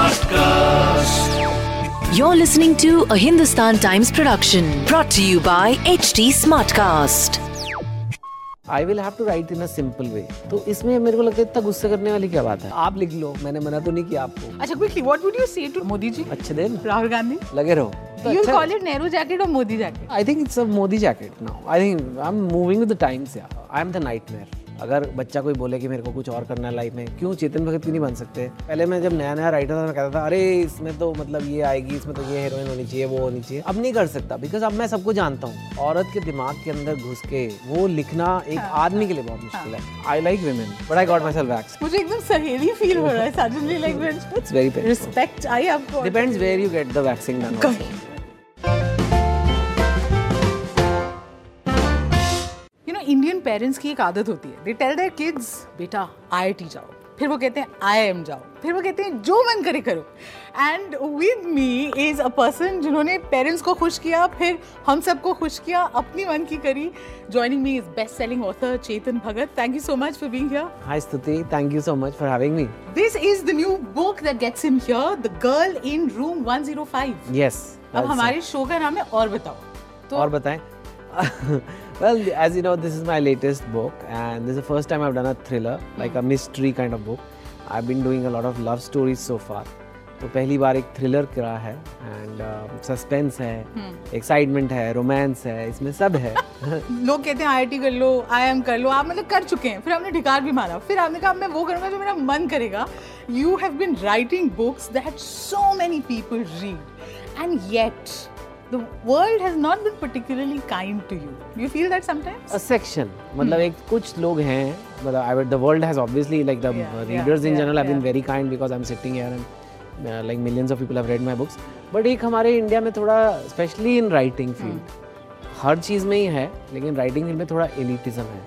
Smartcast. You're listening to a Hindustan Times production brought to you by HT Smartcast. I will have to write in a simple way तो इसमें मेरे को लगता है इतना गुस्से करने वाली क्या बात है? आप लिख लो मैंने मना तो नहीं किया आपको। अच्छा quickly what would you say to Modi ji अच्छे दिन। राहुल गांधी? लगे रहो। तो यू अच्छा- कॉल इट नेहरू जैकेट और Modi jacket I think it's a Modi jacket now I think I am moving with the times यार आई एम द नाइटमेयर अगर बच्चा कोई बोले कि मेरे को कुछ और करना है लाइफ में क्यों चेतन भगत क्यों नहीं बन सकते? पहले मैं जब नया नया राइटर था मैं कहता था अरे इसमें तो मतलब ये आएगी इसमें तो ये हीरोइन होनी चाहिए वो होनी चाहिए। अब नहीं कर सकता बिकॉज़ अब मैं सबको जानता हूँ। औरत के दिमाग के अंदर घुस के वो लिखना एक आदमी के लिए बहुत मुश्किल है। I like women but I got myself wax मुझे एकदम सहेली फील हो रहा है suddenly like it's very respect I आपको depends where you get the waxing done parents की एक आदत होती है। दे टेल देयर किड्स बेटा आईआईटी जाओ। फिर वो कहते हैं आईआईएम जाओ। फिर वो कहते हैं जो मन करे करो। And with me is a person जिन्होंने पेरेंट्स को खुश किया फिर हम सबको खुश किया अपनी मन की करी। Joining me is best selling author Chetan Bhagat thank you so much for being here Hi Stuti, thank you so much for having me. This is the new book that gets him here, The Girl in Room 105. Yes. अब हमारे show का नाम है और बताओ। it. और बताएँ। well as you know this is my latest book and this is the first time i've done a thriller like a mystery kind of book. I've been doing a lot of love stories so far. तो पहली बार एक thriller करा है and suspense है excitement है romance है इसमें सब है। लोग कहते हैं आईआईटी कर लो आईएम कर लो आप मतलब कर चुके हैं। फिर हमने ढिकार भी मारा। फिर आपने कहा मैं वो करूँगा जो मेरा मन करेगा। You have been writing books that so many people read and yet the world has not been particularly kind to you you feel that sometimes a section. मतलब एक कुछ लोग हैं मतलब I the world has obviously like the Yeah, uh, yeah, readers in yeah, general have been yeah. very kind because I'm sitting here and uh, like millions of people have read my books. But एक हमारे India में थोड़ा specially in writing field हर चीज़ में ही है लेकिन राइटिंग फ़ील्ड में थोड़ा एलिटिज्म है।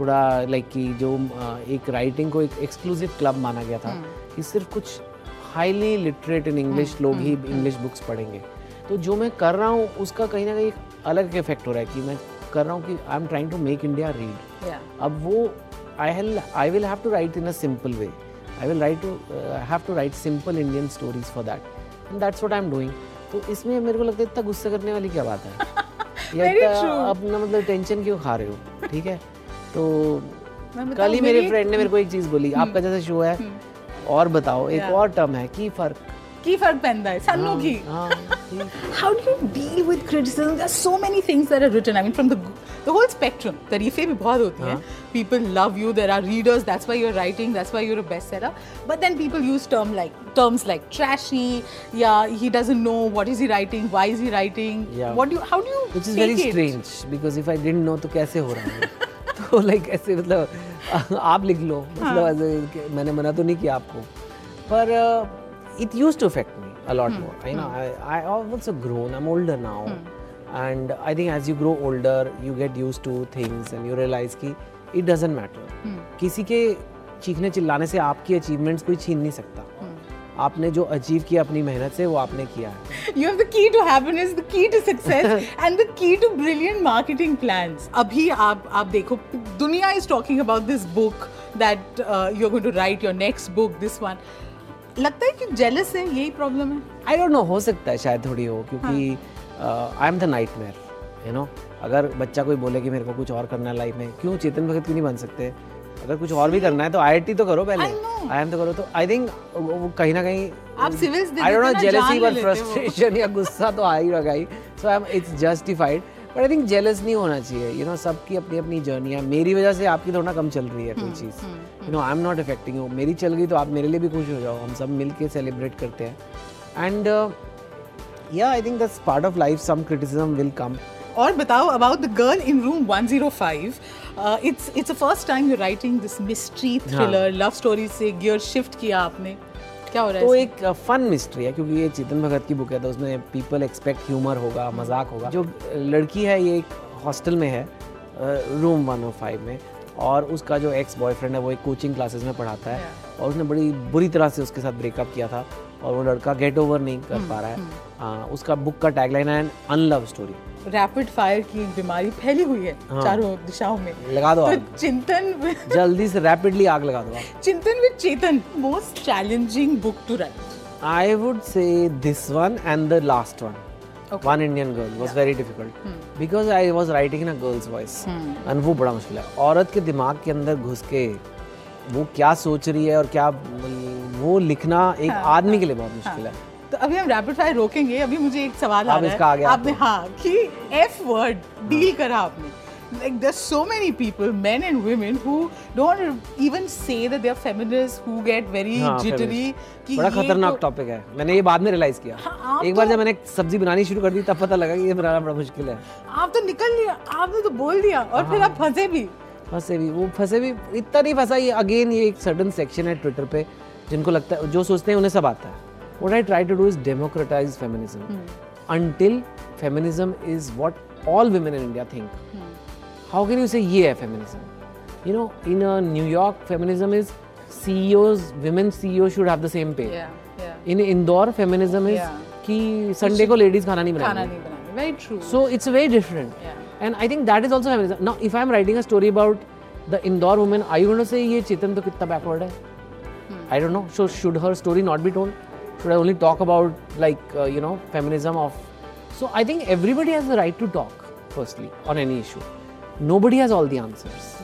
थोड़ा लाइक like कि जो uh, एक राइटिंग को एक एक्सक्लूसिव क्लब माना गया था कि सिर्फ़ कुछ हाईली लिटरेट इन इंग्लिश लोग ही इंग्लिश बुक्स पढ़ेंगे। तो जो मैं कर रहा हूँ उसका कहीं ना कहीं एक अलग इफ़ेक्ट हो रहा है कि मैं कर रहा हूँ कि I am trying to make India read अब वो I I will have to write in a simple way I will write to have to write simple Indian stories for that and that's what I am doing तो इसमें मेरे को लगता है इतना गुस्सा करने वाली क्या बात है? या. अपना मतलब टेंशन क्यों खा रहे हो? ठीक है? तो कल ही मेरे फ्रेंड ने मेरे को एक चीज़ बोली आपका जैसा शो है और बताओ एक और टर्म है की फ़र्क की फ़र्क पैंदा है सानू की हाँ ठीक How do you deal with criticism? There's so many things that are written. I mean, from the the whole spectrum. तारीफें भी बहुत होती हैं. People love you. There are readers. That's why you're writing. That's why you're a bestseller. But then people use term like terms like trashy. Yeah, he doesn't know what is he writing. Why is he writing? Yeah. What do you? How do you? which is take very it? strange because if I didn't know तो कैसे हो रहा है तो like ऐसे मतलब आप लिख लो हाँ। मतलब मैंने मना तो नहीं किया आपको पर it use to affect me a lot Hmm. more you know I, I also grown i'm older now and i think as you grow older you get used to things and you realize कि it doesn't matter Hmm. किसी के चीखने चिल्लाने से आपकी achievements कोई छीन नहीं सकता Hmm. आपने जो अचीव किया अपनी मेहनत से वो आपने किया है You have the key to happiness, the key to success, and the key to brilliant marketing plans. अभी आप आप देखो दुनिया is talking about this book that uh, you're going to write your next book, this one. लगता है कि jealous है यही प्रॉब्लम है? आई डोंट नो हो सकता है शायद थोड़ी हो क्योंकि I am the nightmare you know अगर बच्चा कोई बोले कि मेरे को कुछ और करना है लाइफ में क्यों चेतन भगत क्यों नहीं बन सकते? अगर कुछ और भी करना है तो आईआईटी तो करो पहले। आई एम तो करो तो आई थिंक वो कहीं ना कहीं आप civils they I don't know jealousy but. Frustration या गुस्सा तो आ ही रहा ही so I am it's justified but I think jealous नहीं होना चाहिए। यू नो सबकी अपनी अपनी जर्नी है। मेरी वजह से आपकी थोड़ा कम चल रही है हम्म, कोई चीज़ you know I am not affecting you मेरी चल गई तो आप मेरे लिए भी खुश हो जाओ। हम सब मिल के सेलिब्रेट करते हैं। And yeah I think that's part of life some criticism will come और बताओ about the girl in room 105 uh, it's it's the first time you're writing this mystery thriller love story से gear shift किया आपने। क्या हो रहा है तो एक फन मिस्ट्री है क्योंकि ये चेतन भगत की बुक है तो उसमें पीपल एक्सपेक्ट ह्यूमर होगा मज़ाक होगा। जो लड़की है ये एक हॉस्टल में है रूम 105 में। और उसका जो एक्स बॉयफ्रेंड है वो एक कोचिंग क्लासेस में पढ़ाता है और उसने बड़ी बुरी तरह से उसके साथ ब्रेकअप किया था और वो लड़का गेट ओवर नहीं कर पा रहा है। आ, उसका बुक का टैगलाइन है अनलव स्टोरी रैपिड फायर की बीमारी फैली हुई है हाँ। चारों दिशाओं में। लगा दो तो चिंतन जल्दी से रैपिडली आग लगा दो Chintan with Chetan most challenging book to write I would say this one and the last one. Okay. One Indian girl was yeah. very difficult hmm. because I was writing in a girl's voice hmm. and वो बड़ा मुश्किल है औरत के दिमाग के अंदर घुस के वो क्या सोच रही है और क्या वो लिखना एक हाँ, आदमी के लिए बहुत मुश्किल हाँ. है तो अभी हम रैपिड फायर रोकेंगे अभी मुझे एक सवाल आ रहा है आपने हाँ कि एफ़ वर्ड डील करा आपने like there's so many people men and women who don't even say that they're feminists who get very हाँ, jittery. कि बड़ा खतरनाक तो- टॉपिक है। मैंने ये बाद में रियलाइज़ किया। हाँ, एक बार तो- जब मैंने सब्ज़ी बनानी शुरू कर दी तब पता लगा कि ये बनाना बड़ा मुश्किल है। आप तो निकल लिया आपने तो बोल दिया और फिर हाँ। आप फंसे भी। फंसे भी वो फंसे भी इतना नहीं फंसा ये अगेन ये एक सडन सेक्शन है ट्विटर पे जिनको लगता है जो सोचते हैं उन्हें सब आता है। What I try to do is democratise feminism until feminism is what all women in India think how can you से ये है feminism you know in New York feminism is CEOs women CEOs should have the same pay yeah yeah in Indore feminism is Yeah. कि Sunday को ladies खाना नहीं खाना बनाएंगी नहीं बनाना very true So it's very different. Yeah. And I think that is also feminism. Now, if I'm writing a story about the Indore woman, are you going to say ये चेतन तो कितना backward है? I don't know. So should her story not be told? Should I only talk about like uh, you know feminism of? So I think everybody has the right to talk. Firstly, on any issue, Nobody has all the answers.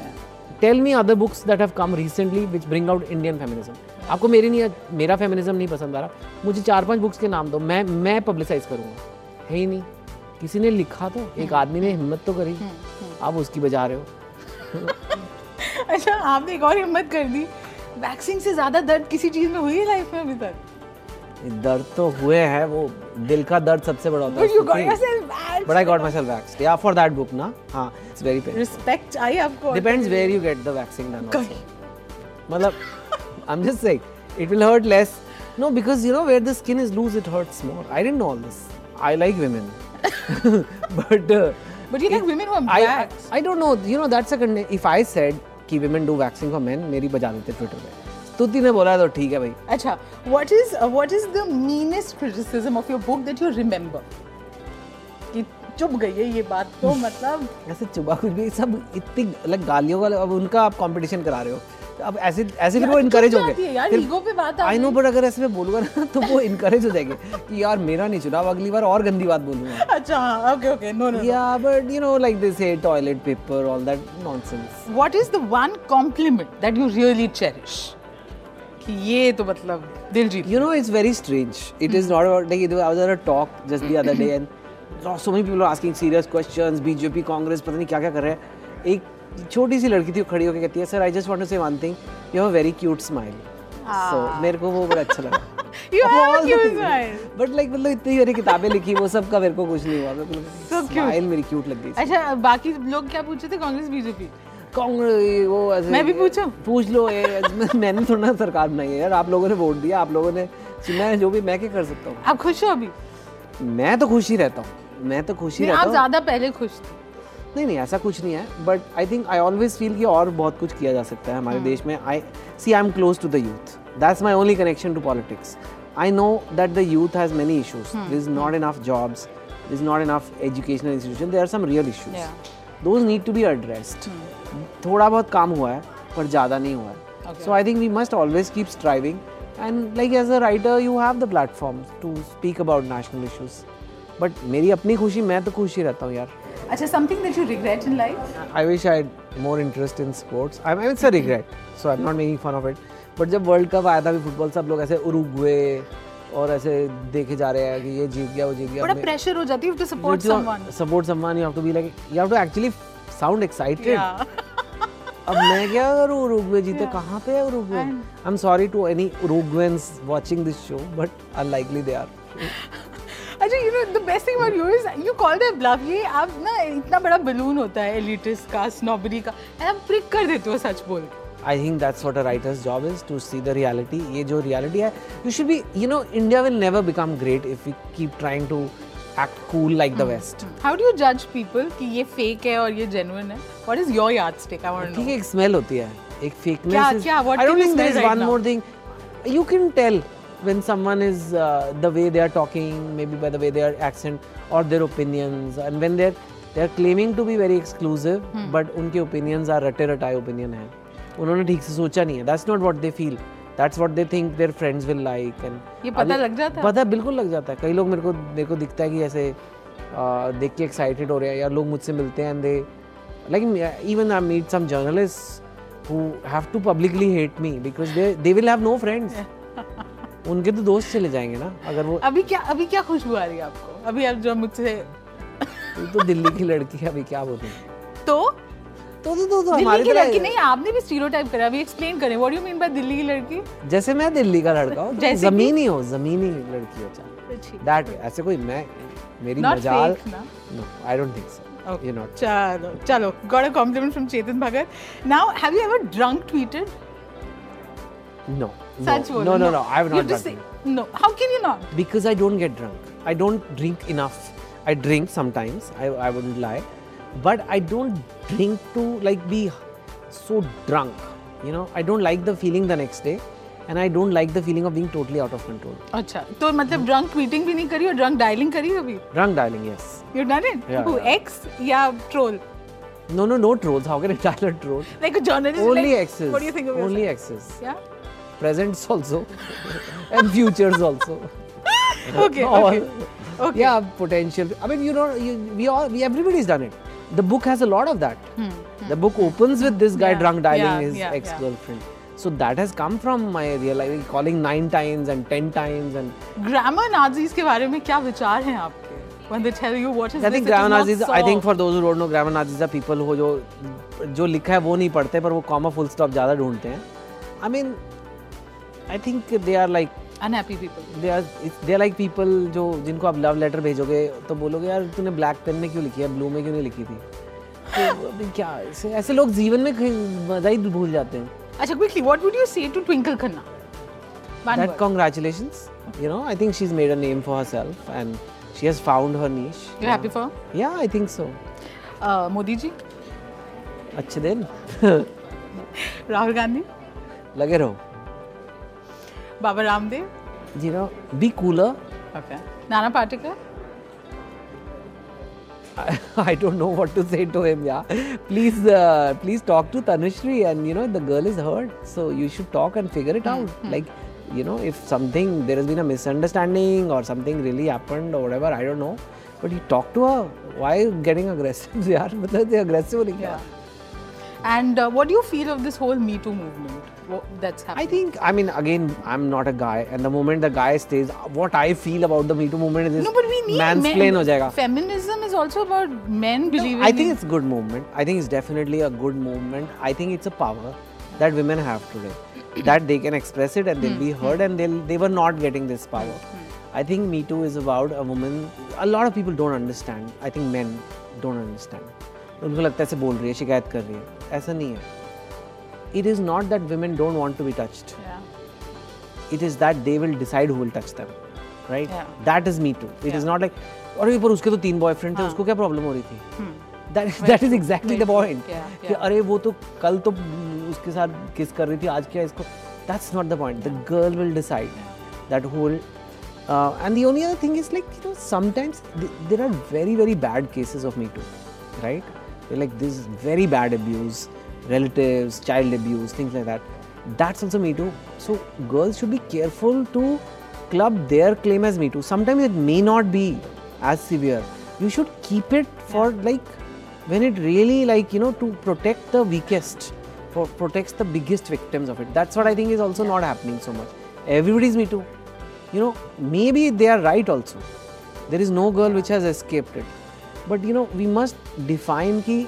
Tell me other books that have come recently which bring out Indian feminism. आपको मेरी नहीं मेरा feminism नहीं पसंद आ रहा। मुझे चार पाँच बुक्स के नाम दो। मैं मैं पब्लिसाइज करूँगा। है ही नहीं। किसी ने लिखा तो एक आदमी ने हिम्मत तो करी। आप उसकी बजा रहे हो। अच्छा आपने एक और हिम्मत कर दी। वैक्सिंग से ज़्यादा दर्द किसी चीज़ में हुई है लाइफ में अभी तक? दर्द तो हुए हैं वो दिल का दर्द सबसे बड़ा होता But you got है yourself waxed. But I got myself waxed yeah for that book ना हाँ it's very pain respect I आपको depends where you get the waxing done कहीं। मतलब I am just saying it will hurt less no because you know where the skin is loose it hurts more I didn't know all this I like women but But you like women who are I, I. I don't know. You know, that's a con- if I said कि women do waxing for men, मेरी बजा देते Twitter पे। स्तुति ने बोला तो ठीक है भाई। अच्छा what is uh, what is the meanest criticism of your book that you remember? कि चुप गई है ये बात तो मतलब ऐसे चुभा कुछ भी सब इतनी अलग गालियों का अब उनका आप कंपटीशन करा रहे हो। अब ऐसे ऐसे फिर वो इनकरेज हो गए। आई नो बट अगर ऐसे में बोलूँगा ना तो वो इनकरेज हो जाएँगे कि यार मेरा नहीं चुनाव अगली बार और गंदी बात बोलूँगा। अच्छा okay okay no no yeah but you know like they say toilet paper all that nonsense what is the one compliment that you really cherish कि ये तो मतलब दिल जीत you know it's very strange it is not about like I was at a talk just the other day and so many people are asking serious questions. BJP, पता नहीं क्या क्या कर रहे हैं. एक छोटी सी लड़की थी वो खड़ी होकर कहती है sir I just want to say one thing you have very cute smile so मेरे को वो बड़ा अच्छा लगा. बट लाइक मतलब इतनी सारी किताबें लिखी वो सब का मेरे को कुछ नहीं हुआ। So स्माइल मेरी क्यूट लग गई अच्छा बाकी लोग क्या पूछे थे? कांग्रेस बीजेपी कांग्रेस वो ऐसे मैं भी पूछूँ? पूछ लो ये मैंने थोड़ा सरकार बनाई है यार। आप लोगों ने वोट दिया आप लोगों ने चुना है जो भी मैं क्या कर सकता हूँ? आप खुश हो अभी? मैं तो खुश ही रहता हूँ। मैं तो खुश ही रहता हूँ। ज़्यादा पहले खुश थे। नहीं नहीं ऐसा कुछ नहीं है but I think I always feel कि और बहुत कुछ किया जा सकता है हमारे देश में। I see I am close to the youth that's my only connection to politics I know that the youth has many issues. There is not enough jobs. There is not enough educational institution there are some real issues. Yeah. those need to be addressed. थोड़ा बहुत काम हुआ है पर ज़्यादा नहीं हुआ है। So I think we must always keep striving and like as a writer you have the platform to speak about national issues but मेरी अपनी खुशी मैं तो खुश ही रहता हूँ यार। अच्छा something that you regret in life I wish I had more interest in sports. I mean, it's a regret, so I'm not making fun of it. But जब वर्ल्ड कप आया था भी फुटबॉल सब लोग ऐसे उरुग्वे और ऐसे देखे जा रहे हैं कि ये जीत गया वो जीत गया बड़ा प्रेशर हो जाती है to support someone support someone you have to be like you have to actually sound excited अब मैं क्या करूँ उरुग्वे? जीते yeah. कहाँ पे है Uruguay? I am sorry to any Uruguayans watching this show but unlikely they are अच्छा you know the best thing about you is you call that bluff ये आप ना इतना बड़ा बलून होता है एलिटिस्ट का स्नॉबरी का एंड आप प्रिक कर देते हो सच बोल के। I think that's what a writer's job is to see the reality. ये जो reality है, you should be, you know, India will never become great if we keep trying to act cool like the West. How do you जज people कि ये fake है और ये genuine है what is your yardstick I want to ठीक है एक स्मेल होती है एक फेकनेस क्या- is- क्या? What I don't think there is right one now? more thing you can tell when someone is uh, the way they are talking maybe by the way their accent or their opinions and when they're they're claiming to be very exclusive Hmm. but उनके opinions are रटे रटाए opinion है उन्होंने ठीक से सोचा नहीं है that's not what they feel that's what they think their friends will like and ये पता लग जाता है? पता बिल्कुल लग जाता है। कई लोग मेरे को को दिखता है कि ऐसे देख के एक्साइटेड हो रहे हैं या लोग मुझसे मिलते हैं they like even I meet some journalist who have to publicly hate me because they they will have no friends उनके तो दोस्त चले जाएँगे ना अगर वो अभी क्या अभी क्या खुशबू आ रही है आपको? अभी आप जो मुझसे तो दिल्ली की लड़की है अभी क्या बोलूँ? तो तो तो तो, तो हमारी की लड़की नहीं आपने भी स्टीरियोटाइप करा अभी एक्सप्लेन करें what do mean by Delhi की लड़की? जैसे मैं दिल्ली का लड़का हूँ तो जैसे जमीनी हो जमीनी लड़की हो चाहे। दैट ऐसे कोई मैं मेरी मजाल no? I don't think so Okay. You not चलो चलो got a compliment from Chetan Bhagat now have you ever drunk tweeted no no no no I have not done no how can you not because I don't get drunk. I don't drink enough. I drink sometimes. I, I wouldn't lie, but I don't drink to like be so drunk. You know, I don't like the feeling the next day, and I don't like the feeling of being totally out of control. अच्छा तो मतलब drunk tweeting भी नहीं करी और drunk dialling करी अभी Drunk dialing, yes. You done it Yeah, who yeah. X या troll No, no, no trolls. How can I dial a troll? Like a journalist Only exes. What do you think of Only exes. या Presents also, and futures also. Okay All- okay Okay. Yeah, potential. I mean, you know, you, we all, we everybody's done it. The book has a lot of that. Hmm. The book opens with this guy Hmm, Yeah, drunk dialing yeah, his yeah, yeah. ex-girlfriend. So that has come from my real life, calling nine times and ten times, and grammar Nazis के बारे में क्या विचार हैं आपके when they tell you what is I this think grammar Nazis. I think for those who don't know, grammar Nazis are people who जो जो लिखा है वो नहीं पढ़ते पर वो comma full stop ज़्यादा ढूंढते हैं. I mean, I think they are like जिनको आप लव लेटर भेजोगे तो बोलोगे यार तूने ब्लैक पेन में क्यों लिखी है? ब्लू में क्यों नहीं लिखी थी? तो क्या ऐसे, लोग जीवन में मज़ा ही भूल जाते हैं। अच्छा quickly what would you say to Twinkle Khanna that congratulations you know I think she has made a name for herself and she has found her niche you happy for yeah I think सो मोदी जी अच्छे दिन। राहुल गांधी लगे रहो। Baba Ramdev you know be cooler okay Nana Patekar I don't know what to say to him. Yeah, please, uh, please talk to Tanushree, and you know the girl is hurt, so you should talk and figure it out. Like, you know, if something there has been a misunderstanding or something really happened or whatever, I don't know. But you talk to her. Why getting aggressive? यार मतलब they aggressive क्या? and uh, what do you feel of this whole Me Too movement That's I think I mean again I'm not a guy, and the moment the guy stays, what I feel about the Me Too movement is no but we need mansplain men. हो जाएगा. feminism is also about men believing I think in- it's a good movement. I think it's definitely a good movement. I think it's a power that women have today. that they can express it and they'll be heard and they'll they were not getting this power. I think Me Too is about a woman. A lot of people don't understand. I think men don't understand. उनको लगता है ऐसे बोल रही है शिकायत कर रही है ऐसा नहीं है It is not that women don't want to be touched. yeah. It is that they will decide who will touch them. Right? Yeah. That is Me Too. It is Yeah. not like अरे पर उसके तो तीन boyfriend थे उसको क्या problem हो रही थी that that is exactly the very point true. Yeah, कि yeah. अरे वो तो कल तो उसके साथ किस कर रही थी आज क्या इसको that's not the point the girl will decide that whole uh, and the only other thing is like you know sometimes th- there are very very bad cases of me too right They're like this very bad abuse relatives child abuse things like that. That's also me too. So girls should be careful to club their claim as me too. Sometimes it may not be as severe. You should keep it for like when it really like you know to protect the weakest for protects the biggest victims of it. That's what i think is also not happening so much. Everybody's me too. You know maybe they are right also. There is no girl which has escaped it. But you know we must define ki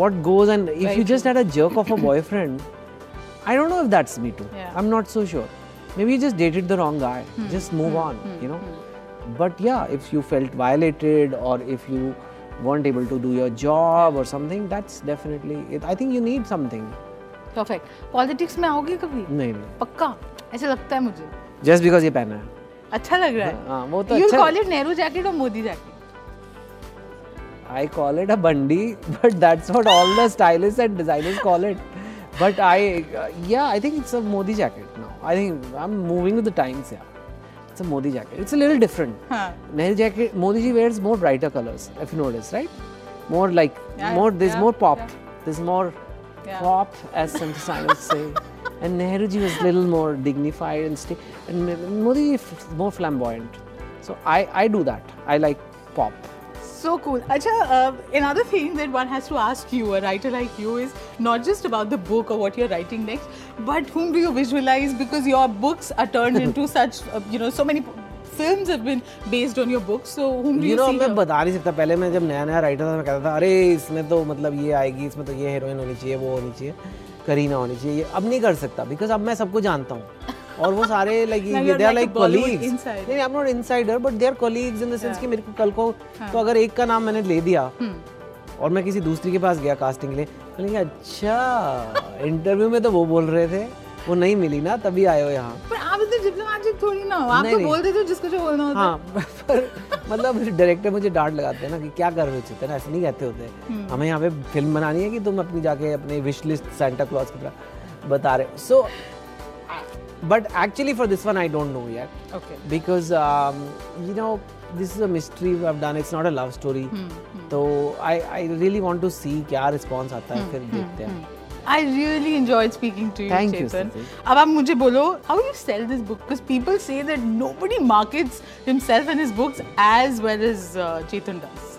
what goes and if Very you just true. had a jerk of a boyfriend i don't know if that's me too Yeah. i'm not so sure maybe you just dated the wrong guy Hmm. just move on you know But yeah, if you felt violated or if you weren't able to do your job or something, that's definitely it. I think you need something. Perfect politics में आओगे कभी नहीं नहीं पक्का ऐसा लगता है मुझे जस्ट बिकॉज ये पहना है अच्छा लग रहा है हाँ, वो तो यू अच्छा- कॉल इट नेहरू जैकेट और Modi jacket I call it a bandi, but that's what all the stylists and designers call it. But I, uh, yeah, I think it's a Modi jacket now. I think I'm moving with the times. Yeah, it's a Modi jacket. It's a little different. हाँ Nehru jacket, Modi ji wears more brighter colors. If you notice, right? More like Yeah, more. There's yeah, more pop. yeah. There's more pop, as some designers say. And Nehru ji was a little more dignified and sti- and Modi ji is more flamboyant. So I I do that. I like pop. So cool. Acha, uh, another thing that one has to ask you, a writer like you, is not just about the book or what you're writing next, but whom do you visualize? Because your books are turned into such, uh, you know, so many p- films have been based on your books. So whom do you, you know see? मैं? बता नहीं सकता पहले मैं जब नया नया writer था मैं कहता था अरे इसमें तो मतलब ये आएगी इसमें तो ये हीरोइन होनी चाहिए वो होनी चाहिए करीना होनी चाहिए ये अब नहीं कर सकता बिकॉज़ अब मैं सबको जानता हूँ और वो सारे like they are like Bollywood नहीं I am not insider but they are colleagues in the sense कि मेरे को कल को हाँ। तो अगर एक का नाम मैंने ले दिया हम्म। और मैं किसी दूसरी के पास गया कास्टिंग के लिए बोलेंगे अच्छा इंटरव्यू में तो वो बोल रहे थे वो नहीं मिली ना तभी आए हो यहाँ. पर आप इतने डिप्लोमेटिक थोड़ी ना हो। आप तो बोल देते हो जिसको जो बोलना होता हाँ। पर मतलब डायरेक्टर मुझे डांट लगाते हैं ना कि क्या कर रहे हो चितन ऐसे नहीं कहते होते। हम्म। हमें यहाँ पे फ़िल्म बनानी है कि तुम अपनी जाके अपने विश लिस्ट सेंटा क्लॉज की तरह बता रहे सो But actually for this one I don't know yet Okay. because um, you know this is a mystery I've done it's not a love story hmm, तो I I really want to see क्या response आता हम्म, है फिर देखते हैं I really enjoyed speaking to you, Thank you, Chetan. Siti. अब आप मुझे बोलो, how do you sell this book? Because people say that nobody markets himself and his books as well as uh, Chetan does.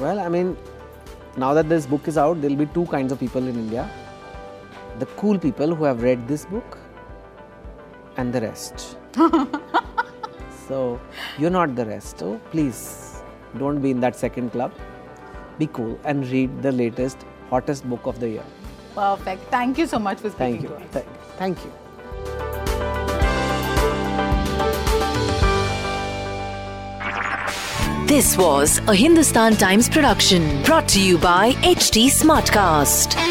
Well, I mean, now that this book is out, there'll be two kinds of people in India the cool people who have read this book, and the rest. so, you're not the rest. So, please don't be in that second club. Be cool and read the latest, hottest book of the year. Perfect. Thank you so much for speaking Thank you. to us. Th- thank you. This was a Hindustan Times production brought to you by HT Smartcast.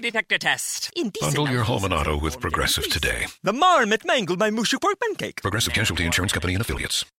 Detector test. Indecent Bundle your home and auto with Progressive today. The marmot mangled my mushu pork pancake. Progressive Casualty Insurance Company and affiliates.